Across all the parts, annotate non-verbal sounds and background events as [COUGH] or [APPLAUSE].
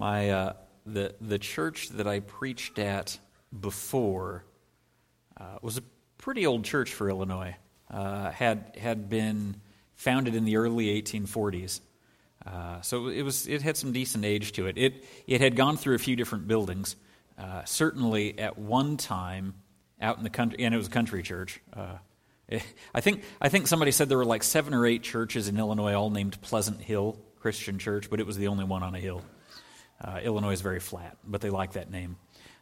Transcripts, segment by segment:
My uh, the the church that I preached at before uh, was a pretty old church for Illinois. Uh, had had been founded in the early 1840s, uh, so it was it had some decent age to it. It it had gone through a few different buildings. Uh, certainly, at one time, out in the country, and it was a country church. Uh, [LAUGHS] I think I think somebody said there were like seven or eight churches in Illinois, all named Pleasant Hill Christian Church, but it was the only one on a hill. Uh, Illinois is very flat, but they like that name.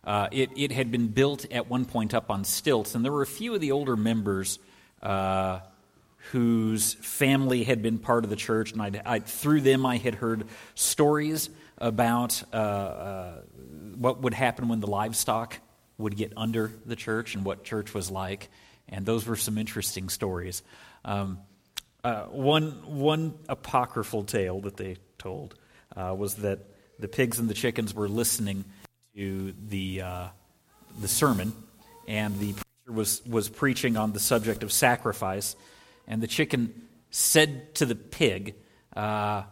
Uh, it, it, had been built at one point up on stilts, and there were a few of the older members uh, whose family had been part of the church, and I'd, I, through them I had heard stories about uh, uh, what would happen when the livestock would get under the church and what church was like, and those were some interesting stories. Um, uh, one, one apocryphal tale that they told was that the pigs and the chickens were listening to the, uh, the sermon, and the preacher was, was preaching on the subject of sacrifice, and the chicken said to the pig, uh,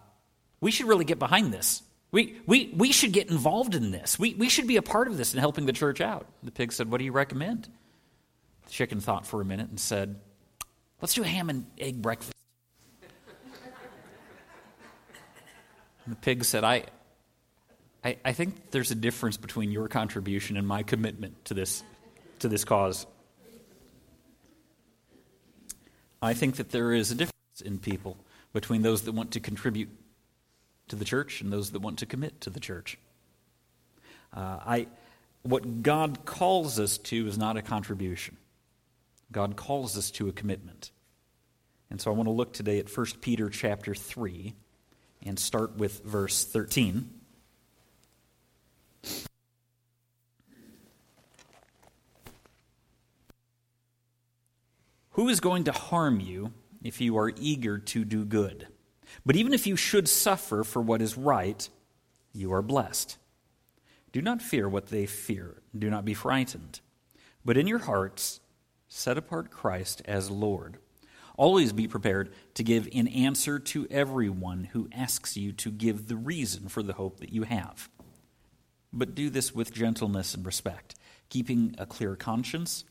We should really get behind this. We, we, we should get involved in this. We, we should be a part of this in helping the church out. The pig said, What do you recommend? The chicken thought for a minute and said, Let's do a ham and egg breakfast. [LAUGHS] And the pig said, I, I, I think there's a difference between your contribution and my commitment to this, to this cause. I think that there is a difference in people between those that want to contribute to the church and those that want to commit to the church. Uh, I, what God calls us to is not a contribution. God calls us to a commitment. And so I want to look today at 1 Peter chapter 3 and start with verse 13. Who is going to harm you if you are eager to do good? But even if you should suffer for what is right, you are blessed. Do not fear what they fear, do not be frightened. But in your hearts, set apart Christ as Lord. Always be prepared to give an answer to everyone who asks you to give the reason for the hope that you have. But do this with gentleness and respect, keeping a clear conscience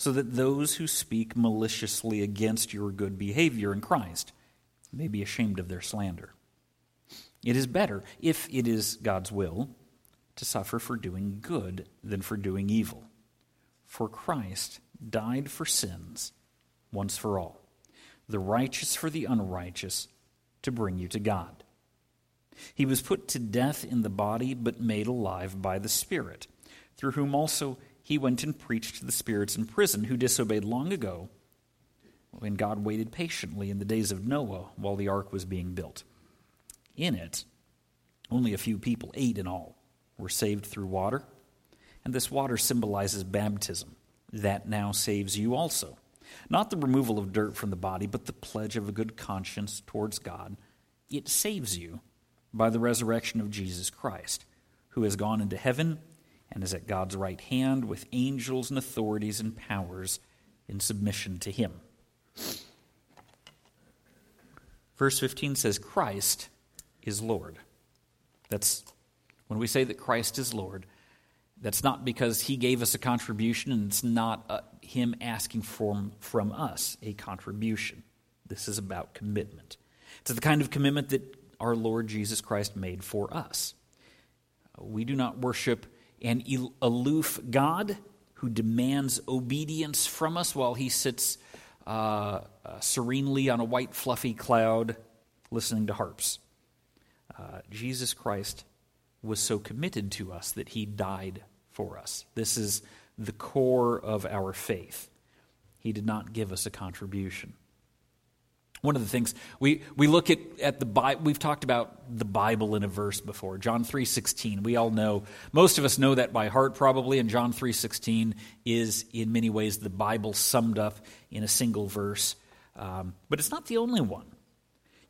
so that those who speak maliciously against your good behavior in Christ may be ashamed of their slander. It is better, if it is God's will, to suffer for doing good than for doing evil. For Christ died for sins once for all, the righteous for the unrighteous, to bring you to God. He was put to death in the body, but made alive by the Spirit, through whom also he went and preached to the spirits in prison who disobeyed long ago when God waited patiently in the days of Noah while the ark was being built. In it, only a few people, eight in all, were saved through water, and this water symbolizes baptism. That now saves you also. Not the removal of dirt from the body, but the pledge of a good conscience towards God. It saves you by the resurrection of Jesus Christ, who has gone into heaven and is at God's right hand with angels and authorities and powers in submission to him. Verse 15 says, Christ is Lord. That's when we say that Christ is Lord, that's not because he gave us a contribution and it's not uh, him asking from, from us a contribution. This is about commitment. It's the kind of commitment that our Lord Jesus Christ made for us. We do not worship an aloof God who demands obedience from us while he sits uh, uh, serenely on a white, fluffy cloud listening to harps. Uh, Jesus Christ was so committed to us that he died for us. This is the core of our faith. He did not give us a contribution. One of the things we, we look at, at the Bible, we've talked about the Bible in a verse before. John 3.16, we all know, most of us know that by heart probably, and John 3.16 is in many ways the Bible summed up in a single verse. Um, but it's not the only one.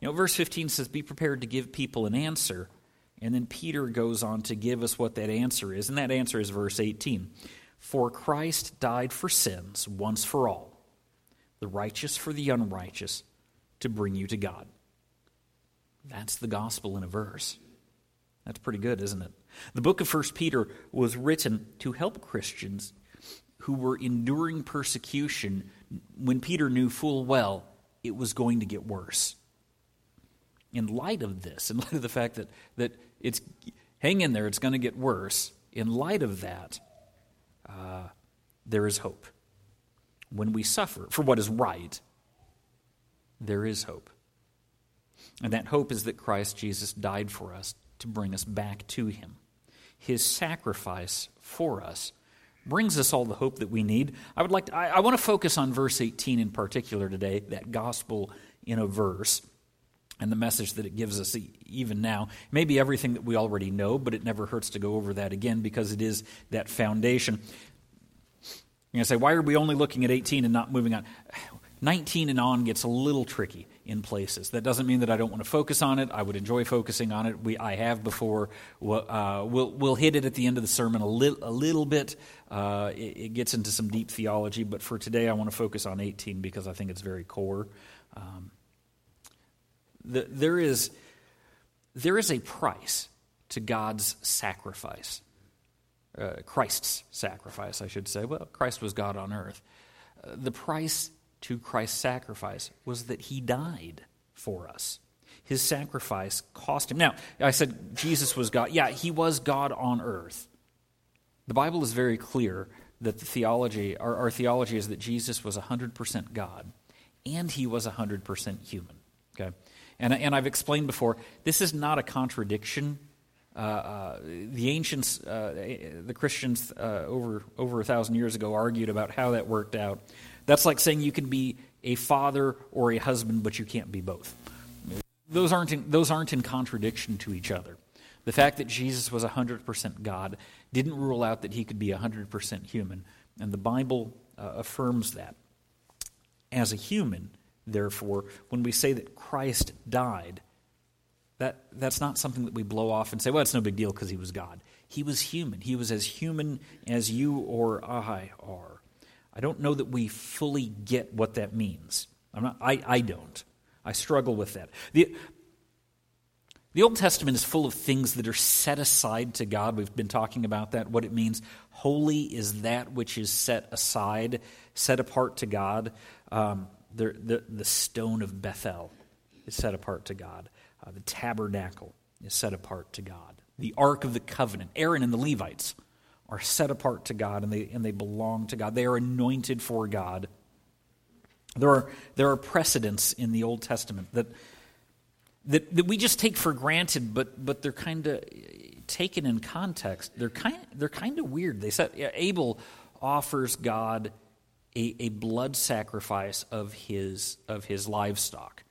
You know, verse 15 says, Be prepared to give people an answer. And then Peter goes on to give us what that answer is. And that answer is verse 18 For Christ died for sins once for all, the righteous for the unrighteous, to bring you to God. That's the gospel in a verse. That's pretty good, isn't it? The book of 1 Peter was written to help Christians who were enduring persecution when Peter knew full well it was going to get worse in light of this, in light of the fact that, that it's hang in there, it's going to get worse, in light of that, uh, there is hope. When we suffer for what is right, there is hope. And that hope is that Christ Jesus died for us to bring us back to Him. His sacrifice for us brings us all the hope that we need. I would like to, I, I want to focus on verse 18 in particular today, that gospel in a verse and the message that it gives us even now. Maybe everything that we already know, but it never hurts to go over that again because it is that foundation. You're going to say, why are we only looking at 18 and not moving on? 19 and on gets a little tricky in places. That doesn't mean that I don't want to focus on it. I would enjoy focusing on it. We, I have before. We'll, uh, we'll, we'll, hit it at the end of the sermon a, li- a little bit. Uh, it, it, gets into some deep theology, but for today I want to focus on 18 because I think it's very core. Um, the, there, is, there is a price to God's sacrifice. Uh, Christ's sacrifice, I should say. Well, Christ was God on earth. Uh, the price to Christ's sacrifice was that he died for us. His sacrifice cost him. Now, I said Jesus was God. Yeah, he was God on earth. The Bible is very clear that the theology, our, our theology is that Jesus was 100% God and he was 100% human. Okay? And, and I've explained before, this is not a contradiction. Uh, uh, the ancients, uh, the Christians uh, over, over a thousand years ago argued about how that worked out. That's like saying you can be a father or a husband, but you can't be both. Those aren't in, those aren't in contradiction to each other. The fact that Jesus was 100% God didn't rule out that he could be 100% human, and the Bible uh, affirms that. As a human, therefore, when we say that Christ died, that, that's not something that we blow off and say, well, it's no big deal because he was God. He was human. He was as human as you or I are. I don't know that we fully get what that means. I'm not, I, I don't. I struggle with that. The, the Old Testament is full of things that are set aside to God. We've been talking about that, what it means. Holy is that which is set aside, set apart to God. Um, the, the, the stone of Bethel is set apart to God. Uh, the tabernacle is set apart to God. The Ark of the Covenant, Aaron and the Levites are set apart to God and they, and they belong to God. They are anointed for God. There are, there are precedents in the Old Testament that, that, that we just take for granted, but, but they're kind of taken in context. They're kind, they're kind of weird. They said Abel offers God a, a blood sacrifice of his, of his livestock.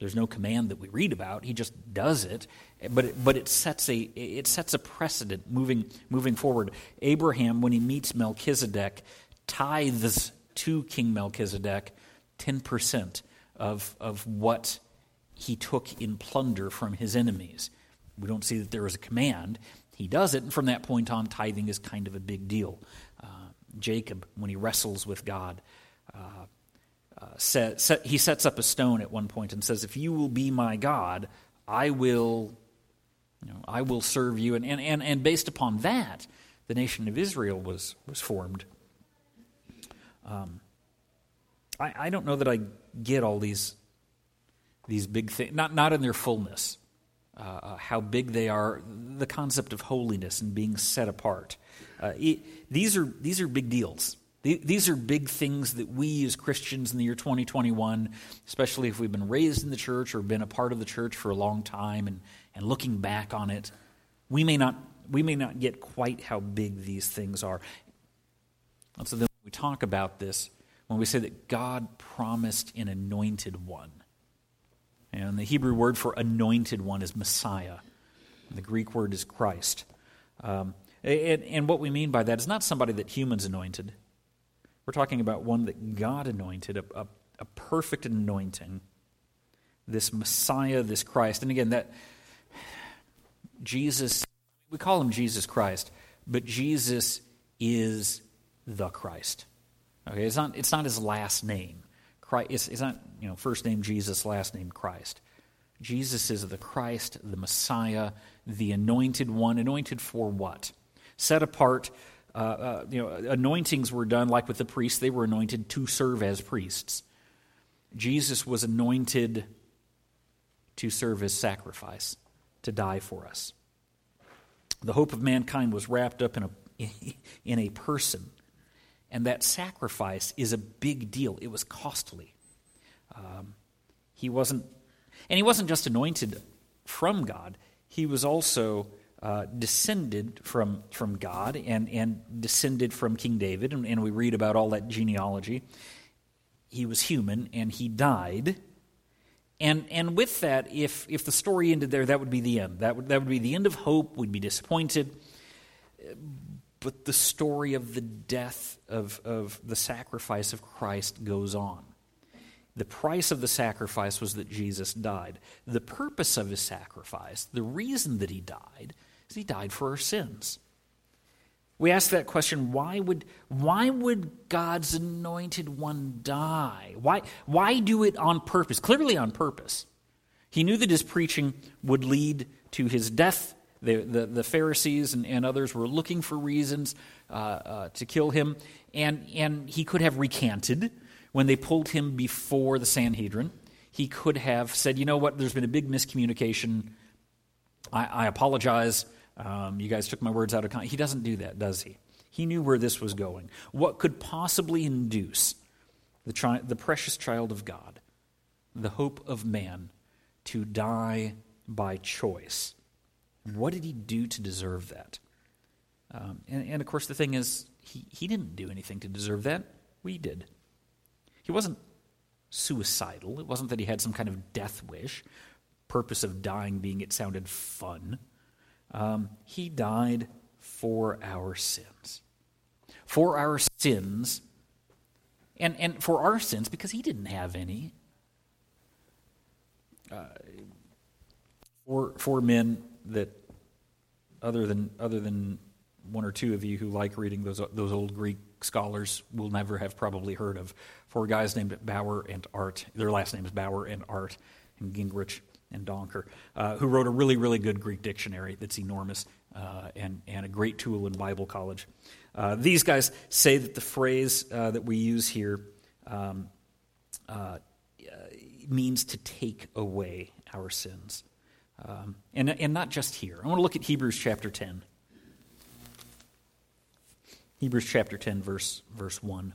There's no command that we read about. He just does it, but it, but it sets a it sets a precedent moving moving forward. Abraham, when he meets Melchizedek, tithes to King Melchizedek ten percent of of what he took in plunder from his enemies. We don't see that there is a command. He does it, and from that point on, tithing is kind of a big deal. Jacob when he wrestles with God. Uh, uh, set, set, he sets up a stone at one point and says, "If you will be my God, I will, you know, I will serve you." And, and, and, and based upon that, the nation of Israel was was formed. Um, I, I don't know that I get all these these big things, not not in their fullness. Uh, uh, how big they are, the concept of holiness and being set apart. Uh, it, these, are, these are big deals. These are big things that we as Christians in the year 2021, especially if we've been raised in the church or been a part of the church for a long time and, and looking back on it, we may, not, we may not get quite how big these things are. And so then we talk about this, when we say that God promised an anointed one, And the Hebrew word for anointed one is Messiah. The Greek word is Christ. Um, and, and what we mean by that is not somebody that humans anointed. We're talking about one that God anointed, a, a, a perfect anointing. This Messiah, this Christ. And again, that Jesus, we call him Jesus Christ, but Jesus is the Christ. Okay, it's not, it's not his last name. Christ, it's, it's not, you know, first name Jesus, last name Christ. Jesus is the Christ, the Messiah, the anointed one. Anointed for what? Set apart. Uh, uh, you know, anointings were done like with the priests; they were anointed to serve as priests. Jesus was anointed to serve as sacrifice, to die for us. The hope of mankind was wrapped up in a [LAUGHS] in a person and that sacrifice is a big deal. It was costly. Um, he wasn't, and he wasn't just anointed from God, he was also uh, descended from, from God and, and descended from King David. And, and we read about all that genealogy. He was human and he died. And, and with that, if, if the story ended there, that would be the end. That would, that would be the end of hope. We'd be disappointed but the story of the death of, of the sacrifice of Christ goes on. The price of the sacrifice was that Jesus died. The purpose of his sacrifice, the reason that he died, is he died for our sins. We ask that question why would, why would God's anointed one die? Why, why do it on purpose? Clearly on purpose. He knew that his preaching would lead to his death the, the, the Pharisees and, and, others were looking for reasons uh, uh, to kill him, and, and he could have recanted when they pulled him before the Sanhedrin. He could have said, you know what, there's been a big miscommunication. I, I apologize. Um, you guys took my words out of context. He doesn't do that, does he? He knew where this was going. What could possibly induce the, tri- the precious child of God, the hope of man, to die by choice? What did he do to deserve that? Um, and, and, of course, the thing is, he, he didn't do anything to deserve that. We did. He wasn't suicidal. It wasn't that he had some kind of death wish, purpose of dying being it sounded fun. Um, he died for our sins. For our sins, and, and for our sins, because he didn't have any. Uh, for, for men that other than other than one or two of you who like reading those those old Greek scholars will never have probably heard of four guys named Bauer and Arndt. Their last name is Bauer and Arndt and Gingrich and Danker, uh, who wrote a really really good Greek dictionary that's enormous uh, and and a great tool in Bible college. Uh, these guys say that the phrase uh, that we use here um, uh, means to take away our sins. Um, and, and not just here. I want to look at Hebrews chapter 10. Hebrews chapter 10, verse, verse 1.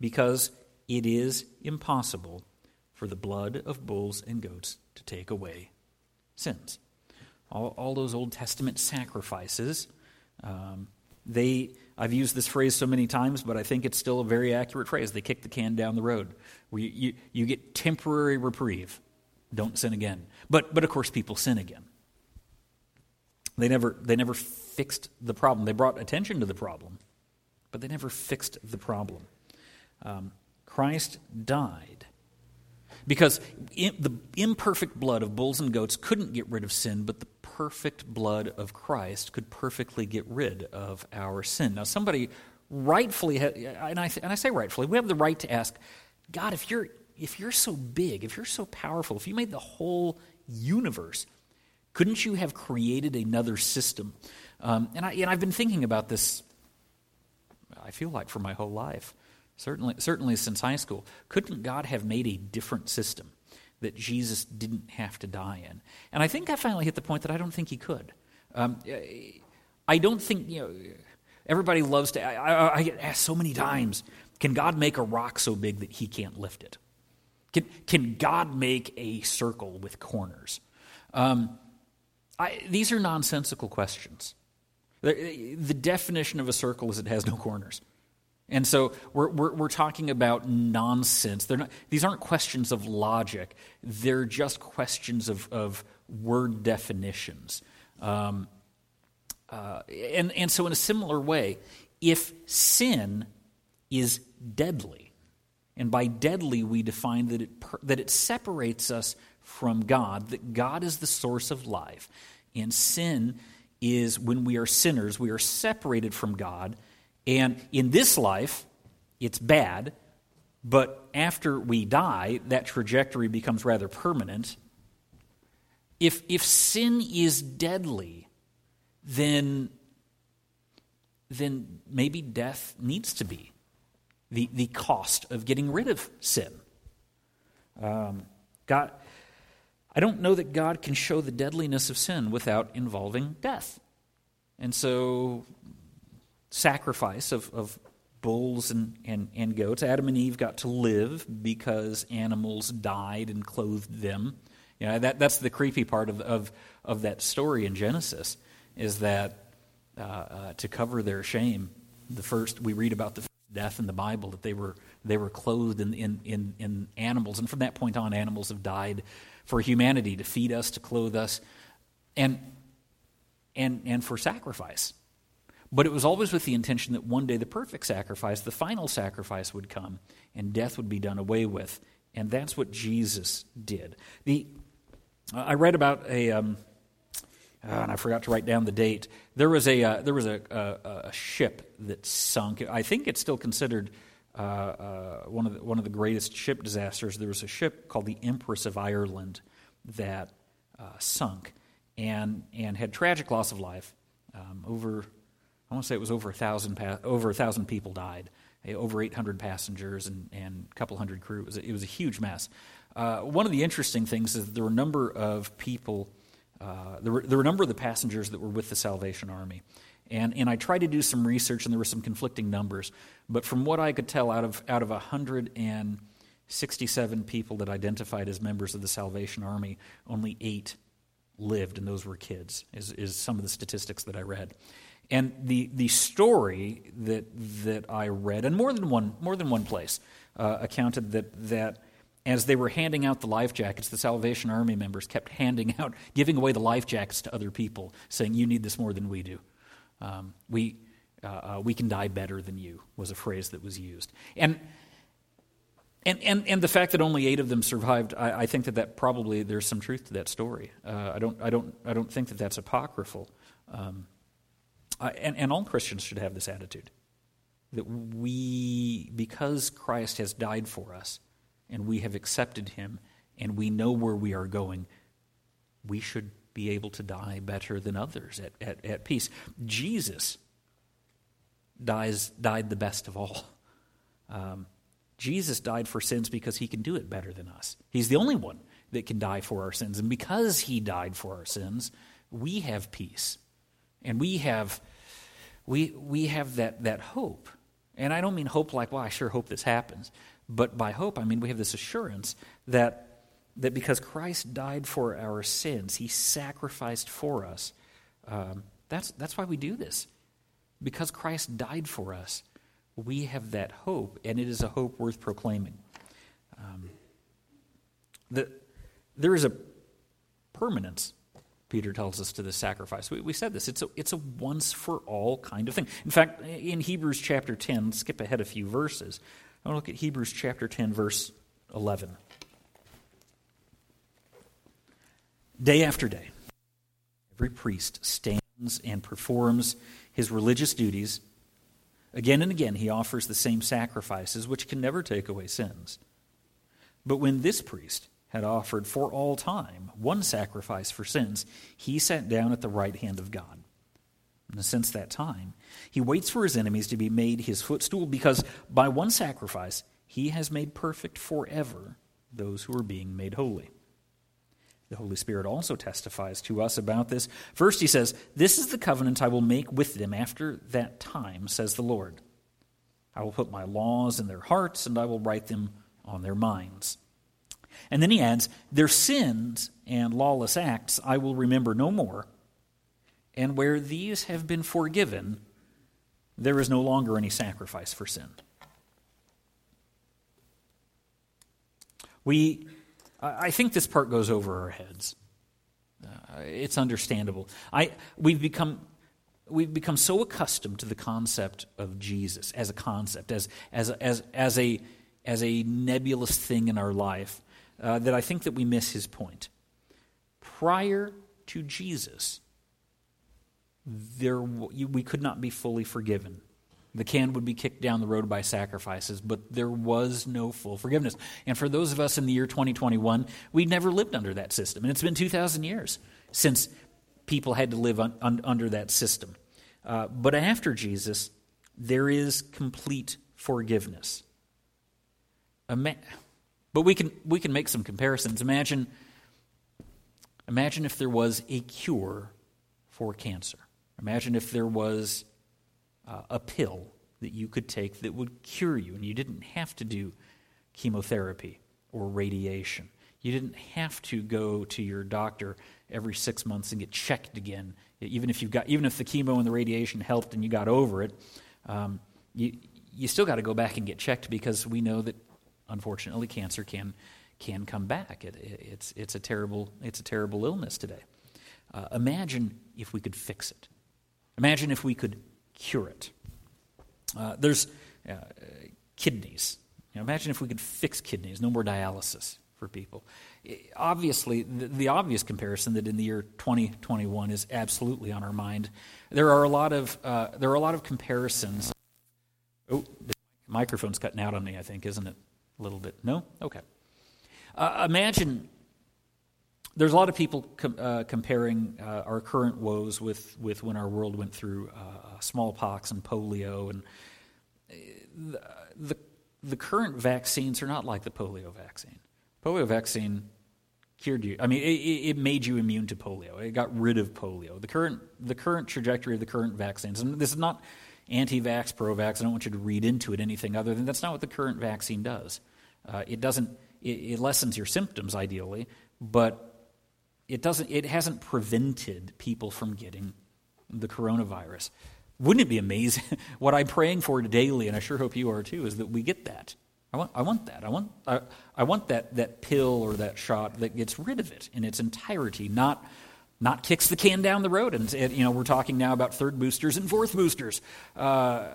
because it is impossible for the blood of bulls and goats to take away sins. All, all those Old Testament sacrifices, um, they, I've used this phrase so many times, but I think it's still a very accurate phrase. They kick the can down the road. You, you, you get temporary reprieve. Don't sin again. But, but of course, people sin again. They never, they never fixed the problem. They brought attention to the problem, but they never fixed the problem. Um, Christ died because the imperfect blood of bulls and goats couldn't get rid of sin, but the perfect blood of Christ could perfectly get rid of our sin. Now, somebody rightfully, and I, and I say rightfully, we have the right to ask, God, if you're if you're so big, if you're so powerful, if you made the whole universe, couldn't you have created another system? Um, and, I, and I've been thinking about this, I feel like, for my whole life, certainly, certainly since high school. Couldn't God have made a different system that Jesus didn't have to die in. And I think I finally hit the point that I don't think he could. Um, I don't think, you know, everybody loves to, I, I, I get asked so many times can God make a rock so big that he can't lift it? Can, can God make a circle with corners? Um, I, these are nonsensical questions. The, the, definition of a circle is it has no corners. And so we're, we're, we're talking about nonsense. Not, these aren't questions of logic, they're just questions of, of word definitions. Um, uh, and, and so, in a similar way, if sin is deadly, and by deadly we define that it, that it separates us from God, that God is the source of life, and sin is when we are sinners, we are separated from God and in this life, it's bad, but after we die, that trajectory becomes rather permanent. If, if sin is deadly, then, then maybe death needs to be the, the cost of getting rid of sin. Um, God, I don't know that God can show the deadliness of sin without involving death. And so sacrifice of, of bulls and, and, and goats. Adam and Eve got to live because animals died and clothed them. You know, that, that's the creepy part of, of, of that story in Genesis, is that uh, uh, to cover their shame, the first we read about the death in the Bible that they were they were clothed in, in, in, in animals, and from that point on, animals have died for humanity to feed us, to clothe us, and and and for sacrifice. But it was always with the intention that one day the perfect sacrifice, the final sacrifice, would come and death would be done away with. And that's what Jesus did. The, I read about a, um, uh, and I forgot to write down the date. There was a, uh, there was a, a, a, ship that sunk. I think it's still considered uh, uh, one, of the, one of the greatest ship disasters. There was a ship called the Empress of Ireland that uh, sunk and, and had tragic loss of life. Um, over I want to say it was over a thousand, pa- over a thousand people died, eh, over 800 passengers and, and a couple hundred crew. It was a, it was a huge mess. Uh, one of the interesting things is there were a number of people, uh, there, were, there were a number of the passengers that were with the Salvation Army. And, and I tried to do some research, and there were some conflicting numbers. But from what I could tell, out of, out of 167 people that identified as members of the Salvation Army, only eight lived, and those were kids, is, is some of the statistics that I read. And the, the story that, that I read, and more than one, more than one place, uh, accounted that, that as they were handing out the life jackets, the Salvation Army members kept handing out, giving away the life jackets to other people, saying, You need this more than we do. Um, we, uh, uh, we can die better than you, was a phrase that was used. And, and, and, and the fact that only eight of them survived, I, I think that, that probably there's some truth to that story. Uh, I, don't, I, don't, I don't think that that's apocryphal. Um, and, and all Christians should have this attitude that we, because Christ has died for us and we have accepted him and we know where we are going, we should be able to die better than others at, at, at peace. Jesus dies, died the best of all. Um, Jesus died for sins because he can do it better than us. He's the only one that can die for our sins. And because he died for our sins, we have peace. And we have, we, we have that, that hope. And I don't mean hope like, well, I sure hope this happens. But by hope, I mean we have this assurance that, that because Christ died for our sins, he sacrificed for us. Um, that's, that's why we do this. Because Christ died for us, we have that hope, and it is a hope worth proclaiming. Um, the, there is a permanence Peter tells us to the sacrifice. We, we said this. It's a, it's a once for all kind of thing. In fact, in Hebrews chapter 10, skip ahead a few verses. I want to look at Hebrews chapter 10, verse 11. Day after day, every priest stands and performs his religious duties. Again and again, he offers the same sacrifices, which can never take away sins. But when this priest, had offered for all time one sacrifice for sins, he sat down at the right hand of God. And since that time, he waits for his enemies to be made his footstool because by one sacrifice he has made perfect forever those who are being made holy. The Holy Spirit also testifies to us about this. First, he says, This is the covenant I will make with them after that time, says the Lord. I will put my laws in their hearts, and I will write them on their minds. And then he adds, Their sins and lawless acts I will remember no more. And where these have been forgiven, there is no longer any sacrifice for sin. We, I think this part goes over our heads. Uh, it's understandable. I, we've become we've become so accustomed to the concept of Jesus as a concept, as, as, as, as, a, as a nebulous thing in our life, uh, that I think that we miss his point. Prior to Jesus, there, we could not be fully forgiven. The can would be kicked down the road by sacrifices, but there was no full forgiveness. And for those of us in the year 2021, we never lived under that system. And it's been 2,000 years since people had to live un, un, under that system. Uh, but after Jesus, there is complete forgiveness. Ima- but we can, we can make some comparisons. Imagine, imagine if there was a cure for cancer. Imagine if there was uh, a pill that you could take that would cure you, and you didn't have to do chemotherapy or radiation. You didn't have to go to your doctor every six months and get checked again. Even if, you've got, even if the chemo and the radiation helped and you got over it, um, you, you still got to go back and get checked because we know that, unfortunately, cancer can, can come back. It, it, it's, it's, a terrible, it's a terrible illness today. Uh, imagine if we could fix it. Imagine if we could cure it. Uh, there's uh, kidneys. Imagine if we could fix kidneys, no more dialysis for people. Obviously, the, the, obvious comparison that in the year 2021 is absolutely on our mind. There are a lot of uh, there are a lot of comparisons. Oh, the microphone's cutting out on me. I think, isn't it? A little bit. No. Okay. Uh, imagine there's a lot of people com- uh, comparing uh, our current woes with, with when our world went through uh, smallpox and polio. And uh, the, the, the, current vaccines are not like the polio vaccine. Polio vaccine cured you. I mean, it, it, made you immune to polio. It got rid of polio. The current, the current trajectory of the current vaccines, and this is not anti-vax, pro-vax. I don't want you to read into it anything other than that's not what the current vaccine does. Uh, it doesn't. It, it lessens your symptoms ideally, but it doesn't it hasn't prevented people from getting the coronavirus. Wouldn't it be amazing? [LAUGHS] what I'm praying for daily, and I sure hope you are too, is that we get that. I want, I want that. I want, I, I want that, that pill or that shot that gets rid of it in its entirety, not not kicks the can down the road. And you know, we're talking now about third boosters and fourth boosters. Uh,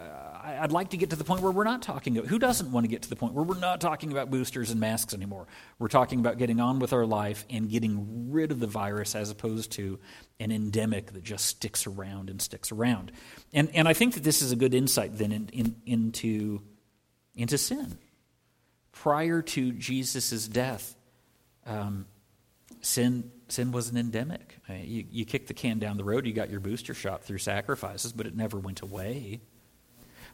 I'd like to get to the point where we're not talking. Who doesn't want to get to the point where we're not talking about boosters and masks anymore? We're talking about getting on with our life and getting rid of the virus as opposed to an endemic that just sticks around and sticks around. And and I think that this is a good insight then in, in, into into sin. Prior to Jesus' death, um, sin sin was an endemic. You, you kicked the can down the road, you got your booster shot through sacrifices, but it never went away.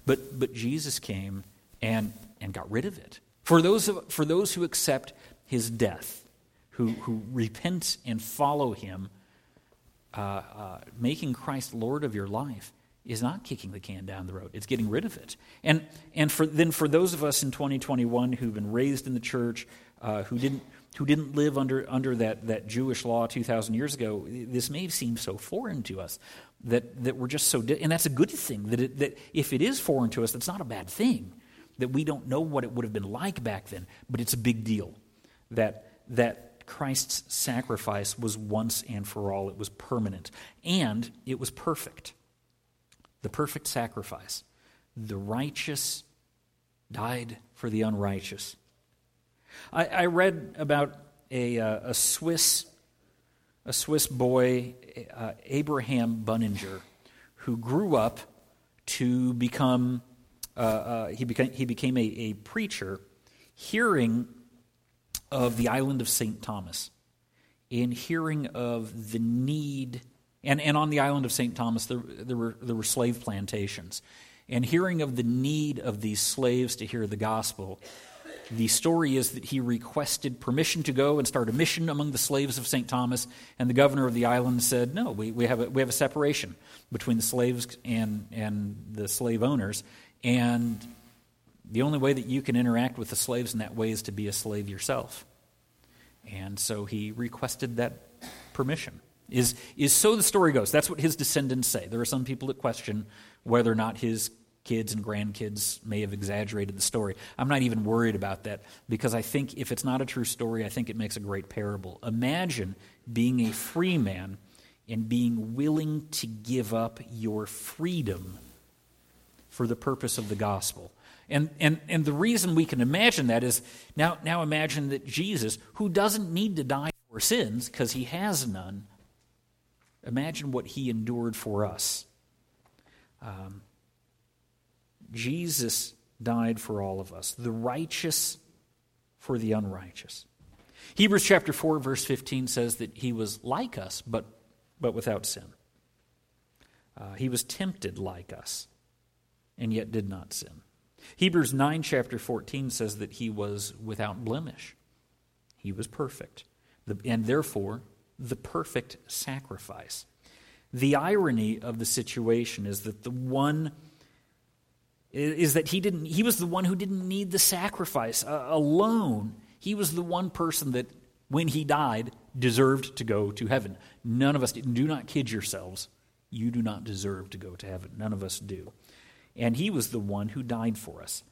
But, but Jesus came and, and got rid of it. For those, of, for those who accept his death, who, who repent and follow him, uh, uh, making Christ Lord of your life is not kicking the can down the road. It's getting rid of it. And, and for, then for those of us in 2021 who've been raised in the church, uh, who, didn't, who didn't live under, under that, that Jewish law 2,000 years ago, this may seem so foreign to us that, that we're just so, di- and that's a good thing, that, it, that if it is foreign to us, that's not a bad thing, that we don't know what it would have been like back then, but it's a big deal that, that Christ's sacrifice was once and for all, it was permanent, and it was perfect. The perfect sacrifice. The righteous died for the unrighteous. I, I read about a, uh, a Swiss a Swiss boy, uh, Abraham Buninger, who grew up to become, uh, uh, he, became, he became a, a preacher, hearing of the island of St. Thomas, in hearing of the need, and, and on the island of St. Thomas, there, there, were, there were slave plantations, and hearing of the need of these slaves to hear the gospel, The story is that he requested permission to go and start a mission among the slaves of St. Thomas, and the governor of the island said, No, we, we, have, a, we have a separation between the slaves and, and the slave owners, and the only way that you can interact with the slaves in that way is to be a slave yourself. And so he requested that permission. Is, is so the story goes. That's what his descendants say. There are some people that question whether or not his kids and grandkids may have exaggerated the story. I'm not even worried about that because I think if it's not a true story, I think it makes a great parable. Imagine being a free man and being willing to give up your freedom for the purpose of the gospel. And, and, and the reason we can imagine that is now, now imagine that Jesus, who doesn't need to die for sins because he has none, imagine what he endured for us. Um, Jesus died for all of us, the righteous for the unrighteous. Hebrews chapter 4, verse 15 says that he was like us, but, but without sin. Uh, he was tempted like us, and yet did not sin. Hebrews 9, chapter 14 says that he was without blemish. He was perfect, and therefore the perfect sacrifice. The irony of the situation is that the one is that he didn't he was the one who didn't need the sacrifice uh, alone. He was the one person that when he died deserved to go to heaven. None of us do not kid yourselves. You do not deserve to go to heaven. None of us do. And he was the one who died for us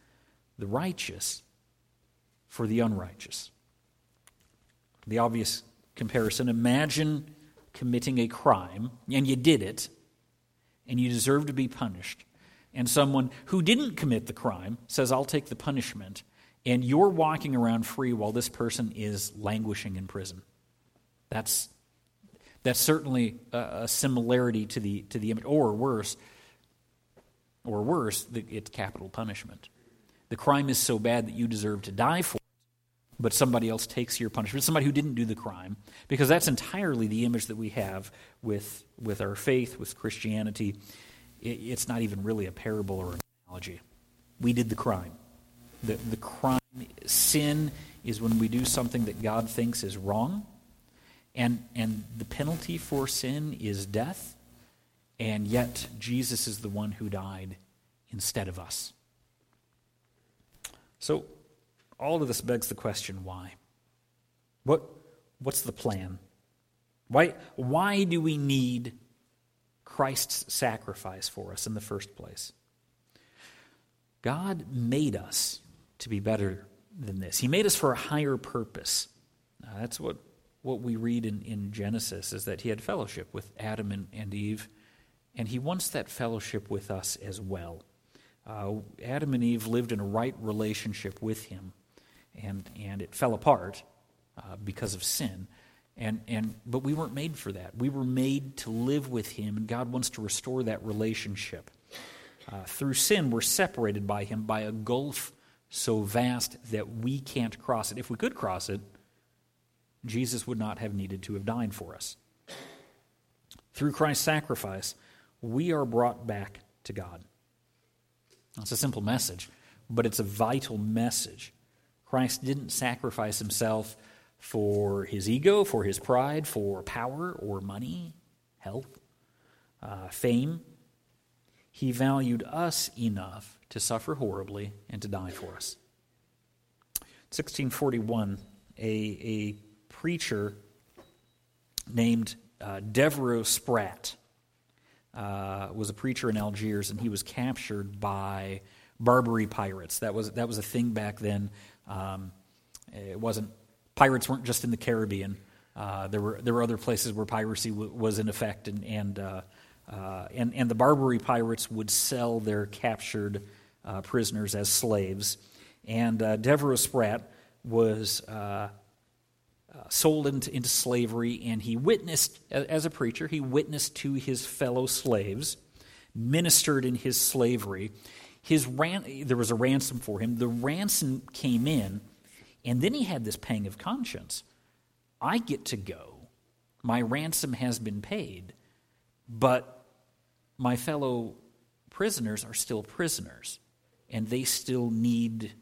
the righteous for the unrighteous. The obvious comparison imagine committing a crime and you did it and you deserve to be punished and someone who didn't commit the crime says, I'll take the punishment, and you're walking around free while this person is languishing in prison. That's, that's certainly a, similarity to the, to the image, or worse, or worse, it's capital punishment. The crime is so bad that you deserve to die for it, but somebody else takes your punishment, somebody who didn't do the crime, because that's entirely the image that we have with, with our faith, with Christianity it's not even really a parable or an analogy. We did the crime. The, the crime, sin is when we do something that God thinks is wrong, and, and the penalty for sin is death, and yet Jesus is the one who died instead of us. So, all of this begs the question why? What, what's the plan? Why, why do we need Christ's sacrifice for us in the first place. God made us to be better than this. He made us for a higher purpose. That's what, what we read in, in Genesis is that he had fellowship with Adam and, and Eve, and he wants that fellowship with us as well. Uh, Adam and Eve lived in a right relationship with him, and, and it fell apart uh, because of sin. And, and, but we weren't made for that. We were made to live with Him, and God wants to restore that relationship. Uh, through sin, we're separated by Him by a gulf so vast that we can't cross it. If we could cross it, Jesus would not have needed to have died for us. Through Christ's sacrifice, we are brought back to God. It's a simple message, but it's a vital message. Christ didn't sacrifice himself for his ego, for his pride, for power or money, health, uh, fame. He valued us enough to suffer horribly and to die for us. 1641, a, a preacher named uh, Devereux Spratt uh, was a preacher in Algiers, and he was captured by Barbary pirates. That was, that was a thing back then. Um, it wasn't pirates weren't just in the Caribbean. Uh, there were there were other places where piracy w- was in effect, and and, uh, uh, and and the Barbary pirates would sell their captured uh, prisoners as slaves. And uh, Devereux Spratt was uh, sold into, into slavery, and he witnessed as a preacher. He witnessed to his fellow slaves, ministered in his slavery. His ran- there was a ransom for him. The ransom came in and then he had this pang of conscience. I get to go. My ransom has been paid, but my fellow prisoners are still prisoners, and they still need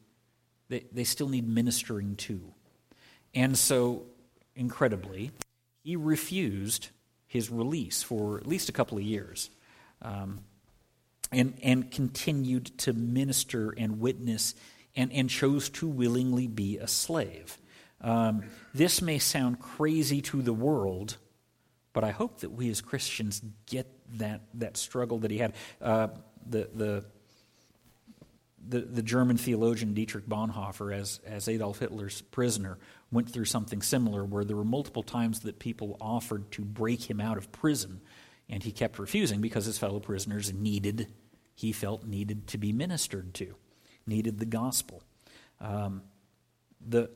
they, they still need ministering to. And so, incredibly, he refused his release for at least a couple of years um, and, and continued to minister and witness and, and chose to willingly be a slave. Um, this may sound crazy to the world, but I hope that we as Christians get that, that struggle that he had. Uh, the, the, the, the German theologian Dietrich Bonhoeffer, as, as Adolf Hitler's prisoner, went through something similar where there were multiple times that people offered to break him out of prison, and he kept refusing because his fellow prisoners needed, he felt, needed to be ministered to, needed the gospel. Um, the,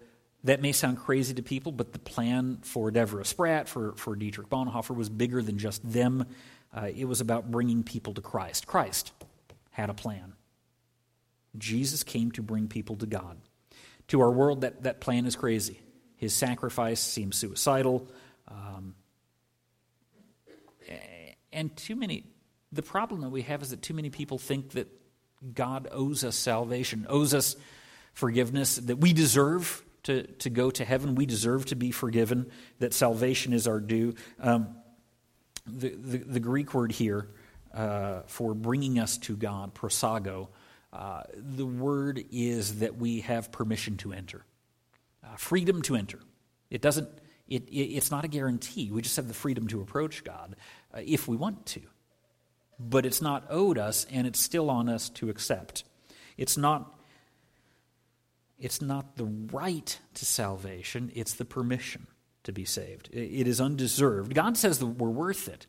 that may sound crazy to people, but the plan for Deborah Spratt, for, for Dietrich Bonhoeffer, was bigger than just them. Uh, it was about bringing people to Christ. Christ had a plan. Jesus came to bring people to God. To our world, that, that plan is crazy. His sacrifice seems suicidal. Um, and too many, the problem that we have is that too many people think that God owes us salvation, owes us forgiveness, that we deserve to, to go to heaven, we deserve to be forgiven, that salvation is our due. Um, the, the, the, Greek word here uh, for bringing us to God, prosago, uh, the word is that we have permission to enter, uh, freedom to enter. It doesn't. It, it, it's not a guarantee. We just have the freedom to approach God uh, if we want to. But it's not owed us, and it's still on us to accept. It's not. It's not the right to salvation, it's the permission to be saved. It is undeserved. God says that we're worth it,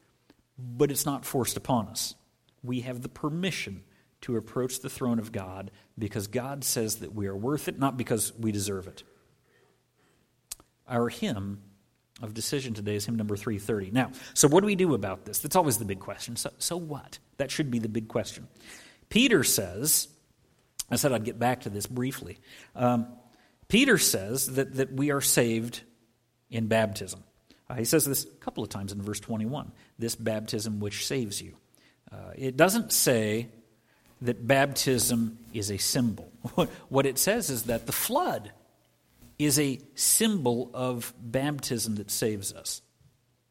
but it's not forced upon us. We have the permission to approach the throne of God because God says that we are worth it, not because we deserve it. Our hymn of decision today is hymn number 330. Now, so what do we do about this? That's always the big question. So, so what? That should be the big question. Peter says, I said I'd get back to this briefly. Um, Peter says that, that we are saved in baptism. Uh, he says this a couple of times in verse 21 this baptism which saves you. Uh, it doesn't say that baptism is a symbol. [LAUGHS] What it says is that the flood is a symbol of baptism that saves us.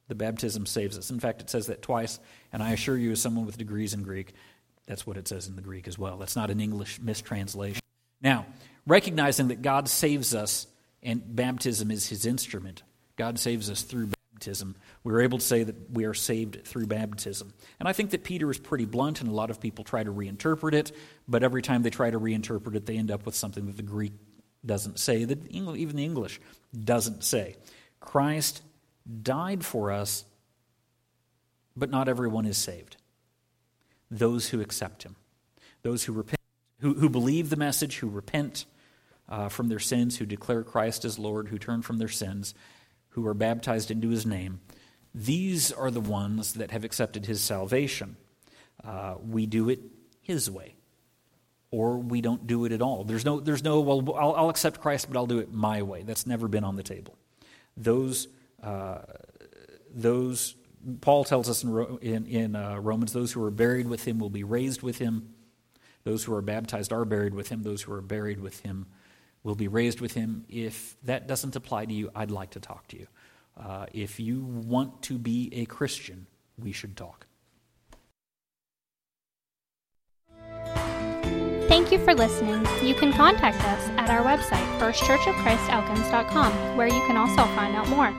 The baptism saves us. In fact, it says that twice, and I assure you, as someone with degrees in Greek, that's what it says in the Greek as well. That's not an English mistranslation. Now, recognizing that God saves us and baptism is his instrument, God saves us through baptism. We're able to say that we are saved through baptism. And I think that Peter is pretty blunt, and a lot of people try to reinterpret it, but every time they try to reinterpret it, they end up with something that the Greek doesn't say, that even the English doesn't say. Christ died for us, but not everyone is saved. Those who accept him, those who repent, who, who believe the message, who repent uh, from their sins, who declare Christ as Lord, who turn from their sins, who are baptized into his name, these are the ones that have accepted his salvation. Uh, we do it his way, or we don't do it at all. There's no, there's no well, I'll, I'll accept Christ, but I'll do it my way. That's never been on the table. Those, uh, those Paul tells us in, in, in uh, Romans, those who are buried with him will be raised with him. Those who are baptized are buried with him. Those who are buried with him will be raised with him. If that doesn't apply to you, I'd like to talk to you. Uh, if you want to be a Christian, we should talk. You for listening. You can contact us at our website, firstchurchofchristelkins.com, where you can also find out more.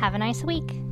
Have a nice week.